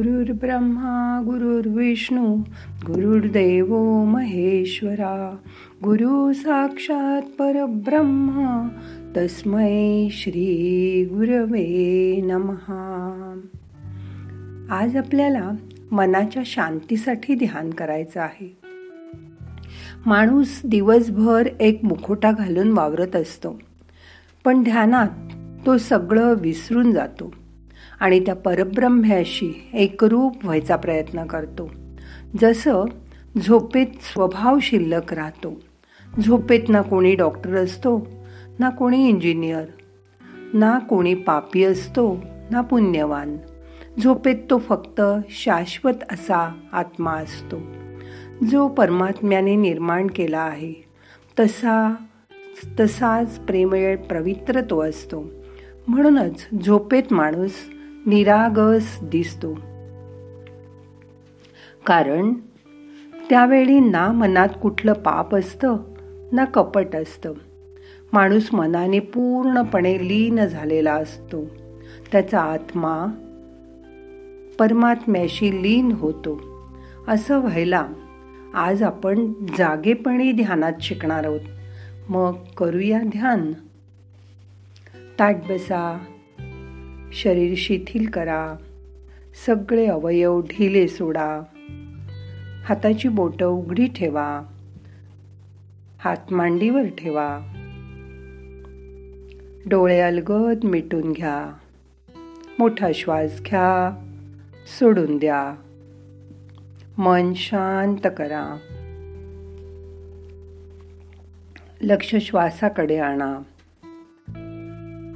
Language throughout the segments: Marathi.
गुरुर्ब्रह्मा गुरुर्विष्णू गुरुर्देव महेश्वरा. गुरु साक्षात परब्रह्मा तस्मै श्री गुरवे नमहा आज आपल्याला मनाच्या शांतीसाठी ध्यान करायचं आहे. माणूस दिवसभर एक मुखोटा घालून वावरत असतो पण ध्यानात तो सगळं विसरून जातो. आणि त्या परब्रह्म्याशी एकरूप व्हायचा प्रयत्न करतो. जसं झोपेत स्वभाव शिल्लक राहतो. झोपेत ना कोणी डॉक्टर असतो ना कोणी इंजिनियर ना कोणी पापी असतो ना पुण्यवान. झोपेत तो फक्त शाश्वत असा आत्मा असतो. जो परमात्म्याने निर्माण केला आहे तसा तसाच प्रेमळ पवित्र तो असतो. म्हणूनच झोपेत माणूस निरागस दिसतो. कारण त्यावेळी ना मनात कुठलं पाप असतं ना कपट असतं. माणूस मनाने पूर्णपणे लीन झालेला असतो. त्याचा आत्मा परमात्म्याशी लीन होतो. असं व्हायला आज आपण जागेपणी ध्यानात शिकणार आहोत. मग करूया ध्यान. ताट बसा. शरीर शिथिल करा. सगळे अवयव ढिले सोडा. हाताची बोटं उघडी ठेवा. हात मांडीवर ठेवा. डोळे अलगद मिटून घ्या. मोठा श्वास घ्या. सोडून द्या. मन शांत करा. लक्ष श्वासाकडे आणा.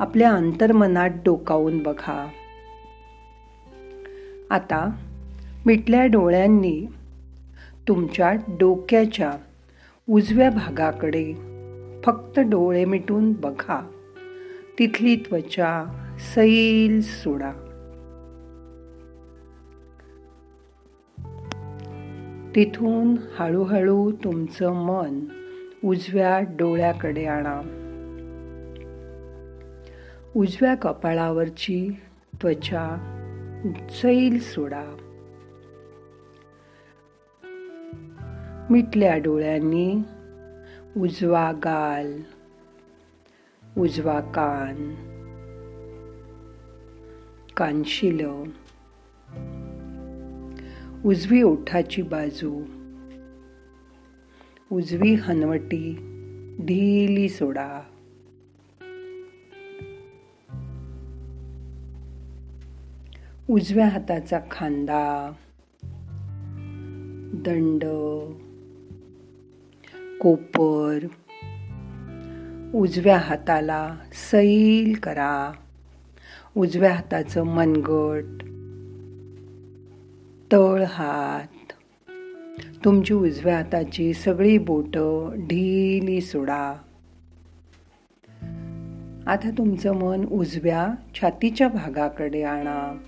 आपल्या अंतर्मनात डोकावून बघा. आता मिटल्या डोळ्यांनी तुमच्या डोक्याच्या उजव्या भागाकडे फक्त डोळे मिटून बघा. तिथली त्वचा सैल सोडा. तिथून हळूहळू तुमचं मन उजव्या डोळ्याकडे आणा. उजव्या कपाळावरची त्वचा सैल सोडा. मिटल्या डोळ्यांनी उजवा गाल उजवा कान कानशिल. उजवी ओठाची बाजू उजवी हनवटी ढिली सोडा. उजव्या हाताचा खांदा दंड कोपर. उजव्या हाताला सैल करा. उजव्या हाताचं मनगट तळ हात. तुमची उजव्या हाताची सगळी बोट ढिली सोडा. आता तुमचं मन उजव्या छातीच्या भागाकडे आणा.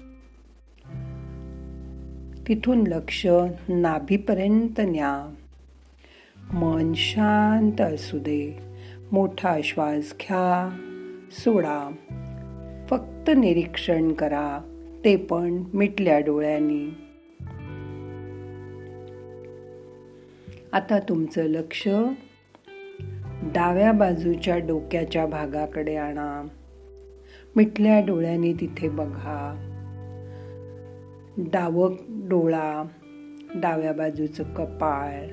तिथून लक्ष नाभीपर्यंत न्या. मन शांत असू दे. मोठा श्वास घ्या. सोडा. फक्त निरीक्षण करा. ते पण मिटल्या डोळ्यांनी. आता तुमचं लक्ष डाव्या बाजूच्या डोक्याच्या भागाकडे आणा. मिटल्या डोळ्यांनी तिथे बघा. डावं डोळा डाव्या बाजूचं कपाळ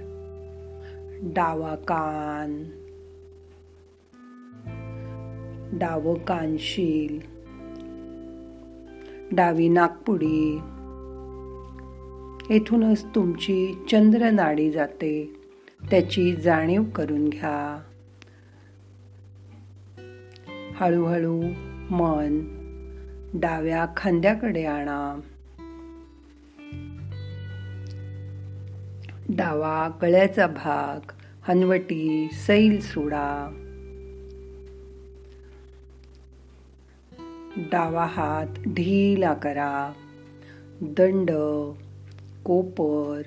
डावा कान डावं कानशील डावी नागपुडी येथूनच तुमची चंद्रनाडी जाते. त्याची जाणीव करून घ्या. हळूहळू मन डाव्या खांद्याकडे आणा. डावा गळ्याचा भाग हनवटी सैल सोडा. डावा हात ढिला करा. दंड कोपर.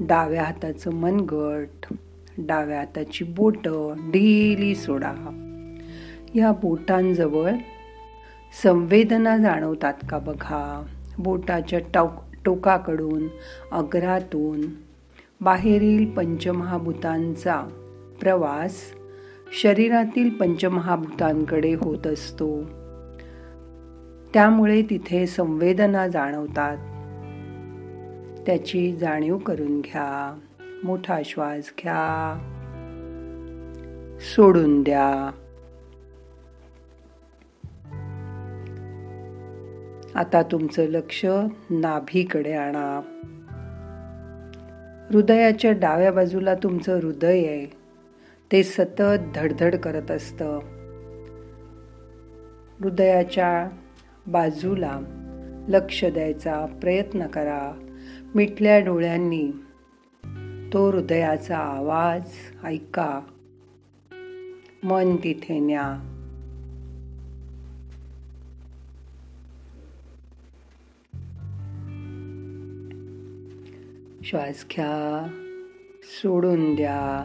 डाव्या हाताचं मनगट डाव्या हाताची बोट ढिली सोडा. या बोटांजवळ संवेदना जाणवतात का बघा? बोटाच्या टोक टोकाकडून अग्रातून बाहेरील पंचमहाभूतांचा प्रवास शरीरातील पंचमहाभूतांकडे होत असतो. त्यामुळे तिथे संवेदना जाणवतात. त्याची जाणीव करून घ्या. मोठा श्वास घ्या. सोडून द्या. आता तुमचं लक्ष नाभीकडे आणा. हृदयाच्या डाव्या बाजूला तुमचं हृदय आहे. ते सतत धडधड करत असतं. हृदयाच्या बाजूला लक्ष द्यायचा प्रयत्न करा. मिटल्या डोळ्यांनी तो हृदयाचा आवाज ऐका. मन तिथे न्या. श्वास घ्या सोडून द्या.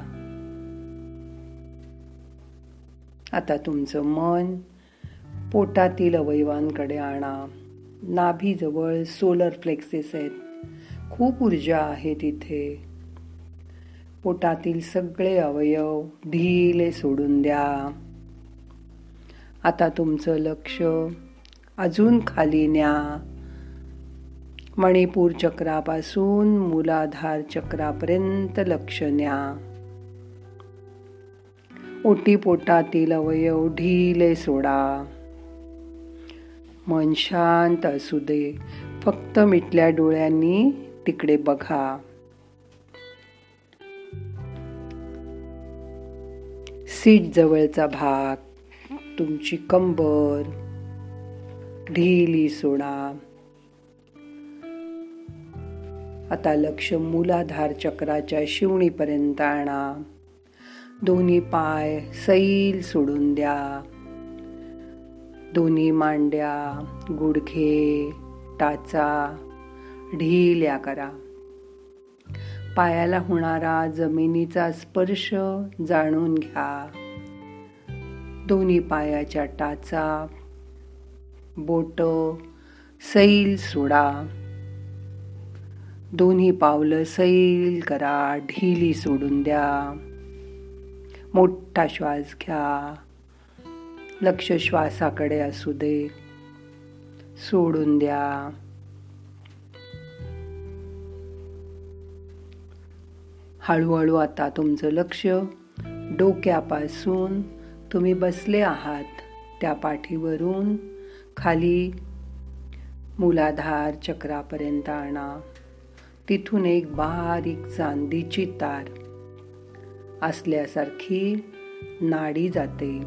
आता तुमचं मन पोटातील अवयवांकडे आणा. नाभीजवळ सोलर फ्लेक्सेस आहेत. खूप ऊर्जा आहे तिथे. पोटातील सगळे अवयव ढिले सोडून द्या. आता तुमचं लक्ष अजून खाली न्या. मणिपूर चक्रापासून मूलाधार चक्रापर्यंत लक्ष न्या ओटी पोटातील अवयव ढिले सोडा. मन शांत असू दे. फक्त मिटल्या डोळ्यांनी तिकडे बघा. सीट जवळचा भाग. तुमची कंबर ढिली सोडा. आता लक्ष मूलाधार चक्राच्या शिवणीपर्यंत आणा. दोन्ही पाय सैल सोडून द्या. दोन्ही मांड्या गुडघे टाचा ढिल्या करा. पायाला होणारा जमिनीचा स्पर्श जाणून घ्या. दोन्ही पायाच्या टाचा बोट सैल सोडा. दोन्ही पावलं सैल करा ढिली सोडून द्या. मोठा श्वास घ्या. लक्ष श्वासाकडे असू दे. सोडून द्या. हळूहळू आता तुमचं लक्ष डोक्यापासून तुम्ही बसले आहात. त्या पाठीवरून खाली मूलाधार चक्रापर्यंत आणा. तिथून एक बारीक चांदीची तार असल्यासारखी नाडी जाते.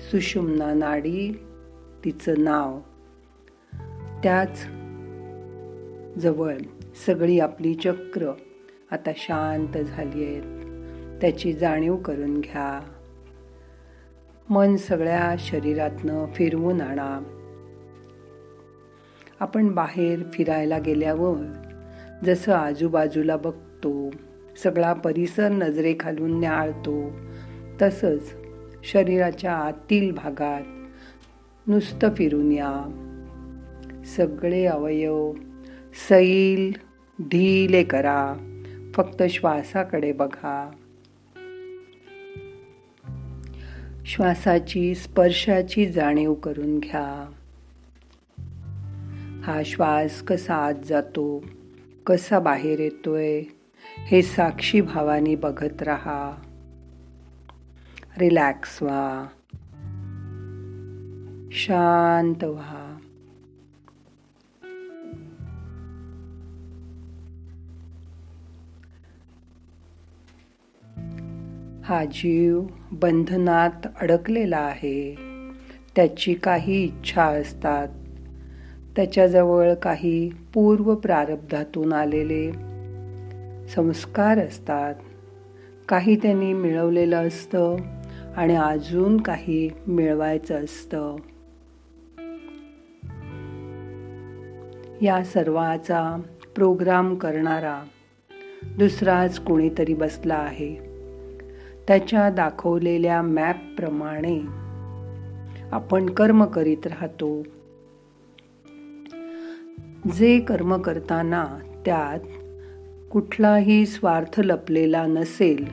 सुषुम्ना नाडी तिचं नाव. त्याच जवळ सगळी आपली चक्र आता शांत झाली आहेत. त्याची जाणीव करून घ्या. मन सगळ्या शरीरातनं फिरवून आणा. आपण बाहेर फिरायला गेल्यावर जसं आजूबाजूला बघतो सगळा परिसर नजरेखालून न्याळतो तसंच शरीराच्या आतील भागात नुसतं फिरून या. सगळे अवयव सैल ढिले करा फक्त श्वासाकडे बघा. श्वासाची स्पर्शाची जाणीव करून घ्या. हा श्वास कसा आत जातो? कसा बाहेर येतोय? हे साक्षी भावाने बघत राहा. रिलॅक्स व्हा. शांत व्हा. हा जीव बंधनात अडकलेला आहे. त्याची काही इच्छा असतात. त्याच्याजवळ काही पूर्व प्रारब्धातून आलेले संस्कार असतात. काही त्यांनी मिळवलेलं असतं आणि अजून काही मिळवायचं असतं. या सर्वाचा प्रोग्राम करणारा दुसराच कोणीतरी बसला आहे. त्याच्या दाखवलेल्या मॅपप्रमाणे आपण कर्म करीत राहतो. जे कर्म करताना त्यात कुठलाही स्वार्थ लपलेला नसेल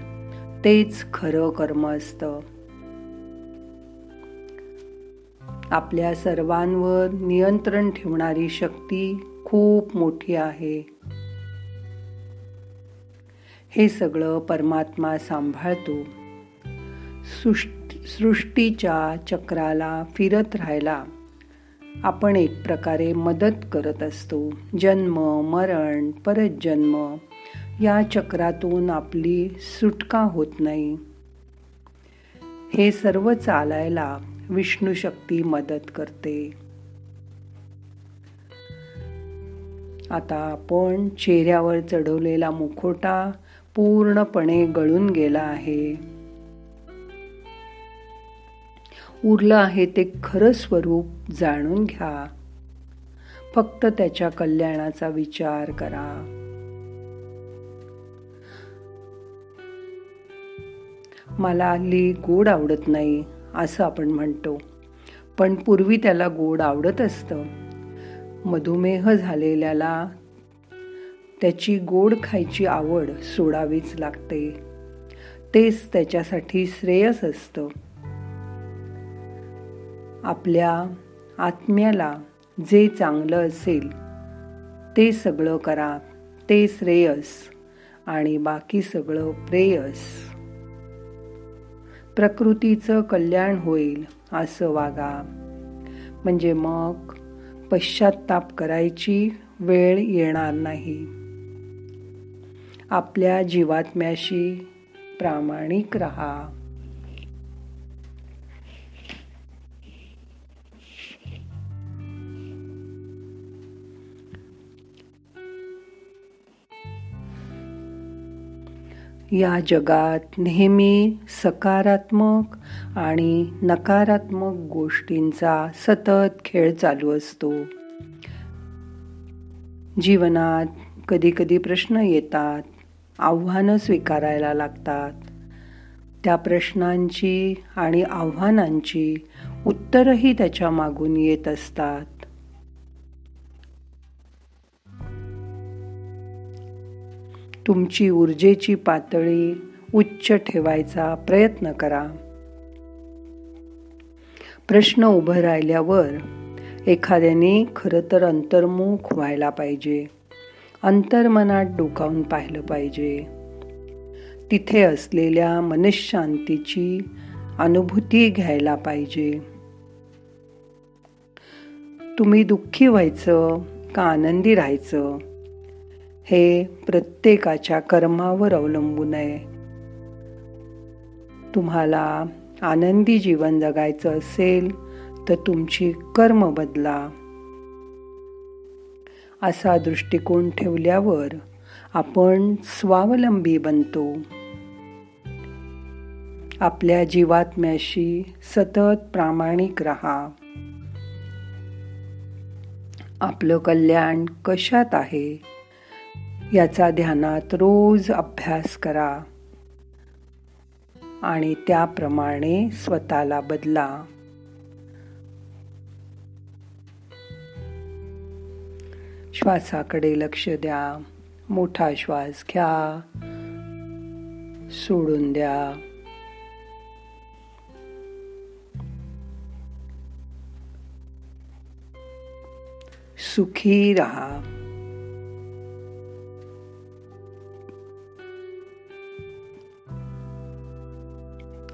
तेच खरं कर्म असतं. आपल्या सर्वांवर नियंत्रण ठेवणारी शक्ती खूप मोठी आहे. हे सगळं परमात्मा सांभाळतो. सृष्टीच्या चक्राला फिरत राहायला आपण एक प्रकारे मदत करत असतो. जन्म मरण परत जन्म या चक्रातून आपली सुटका होत नाही. हे सर्व चालायला विष्णू शक्ती मदत करते. आता आपण चेहऱ्यावर चढवलेला मुखोटा पूर्णपणे गळून गेला आहे. उरलं आहे ते खरं स्वरूप जाणून घ्या. फक्त त्याच्या कल्याणाचा विचार करा. मला हल्ली गोड आवडत नाही असं आपण म्हणतो. पण पूर्वी त्याला गोड आवडत असतं. मधुमेह झालेल्याला त्याची गोड खायची आवड सोडावीच लागते. तेच त्याच्यासाठी श्रेयस असतं. आपल्या आत्म्याला जे चांगलं असेल ते सगळं करा ते श्रेयस आणि बाकी सगळं प्रेयस. प्रकृतीचं कल्याण होईल असं वागा. म्हणजे मग पश्चाताप करायची वेळ येणार नाही. आपल्या जीवात्म्याशी प्रामाणिक रहा. या जगात नेहमी सकारात्मक आणि नकारात्मक गोष्टींचा सतत खेळ चालू असतो. जीवनात कधी कधी प्रश्न येतात आव्हानं स्वीकारायला लागतात. त्या प्रश्नांची आणि आव्हानांची उत्तरही त्याच्या मागून येत असतात. तुमची ऊर्जेची पातळी उच्च ठेवायचा प्रयत्न करा. प्रश्न उभं राहिल्यावर एखाद्याने खरं तर अंतर्मुख व्हायला पाहिजे. अंतर्मनात डोकावून पाहिलं पाहिजे. तिथे असलेल्या मनशांतीची अनुभूती घ्यायला पाहिजे. तुम्ही दुःखी व्हायचं का आनंदी राहायचं? हे प्रत्येकाच्या कर्मावर अवलंबून आहे. तुम्हाला आनंदी जीवन जगायचं असेल तर तुमची कर्म बदला. असा दृष्टिकोन ठेवल्यावर आपण स्वावलंबी बनतो. आपल्या जीवात्म्याशी सतत प्रामाणिक रहा. आपलं कल्याण कशात आहे? याचा ध्यानात रोज अभ्यास करा. आणि त्याप्रमाणे स्वतःला बदला. श्वासाकडे लक्ष द्या. मोठा श्वास घ्या. सोडून द्या. सुखी रहा.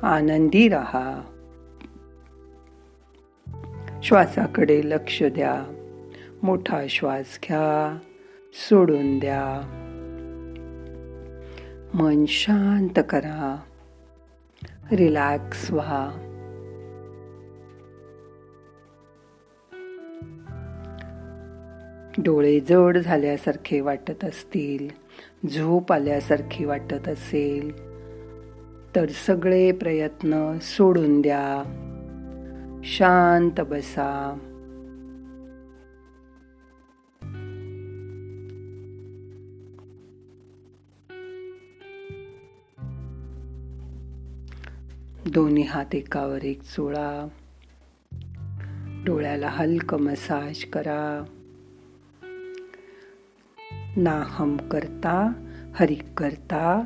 आनंदी राहा श्वासाकडे लक्ष द्या. मोठा श्वास घ्या. सोडून द्या. मन शांत करा. रिलॅक्स व्हा. डोळे जड झाल्यासारखे वाटत असतील. झोप आल्यासारखी वाटत असेल. तर सगळे प्रयत्न सोडून द्या. शांत बसा. दोन्ही हात एकावर एक चोळा. डोळ्याला हलक मसाज करा. नाहम करता हरिक करता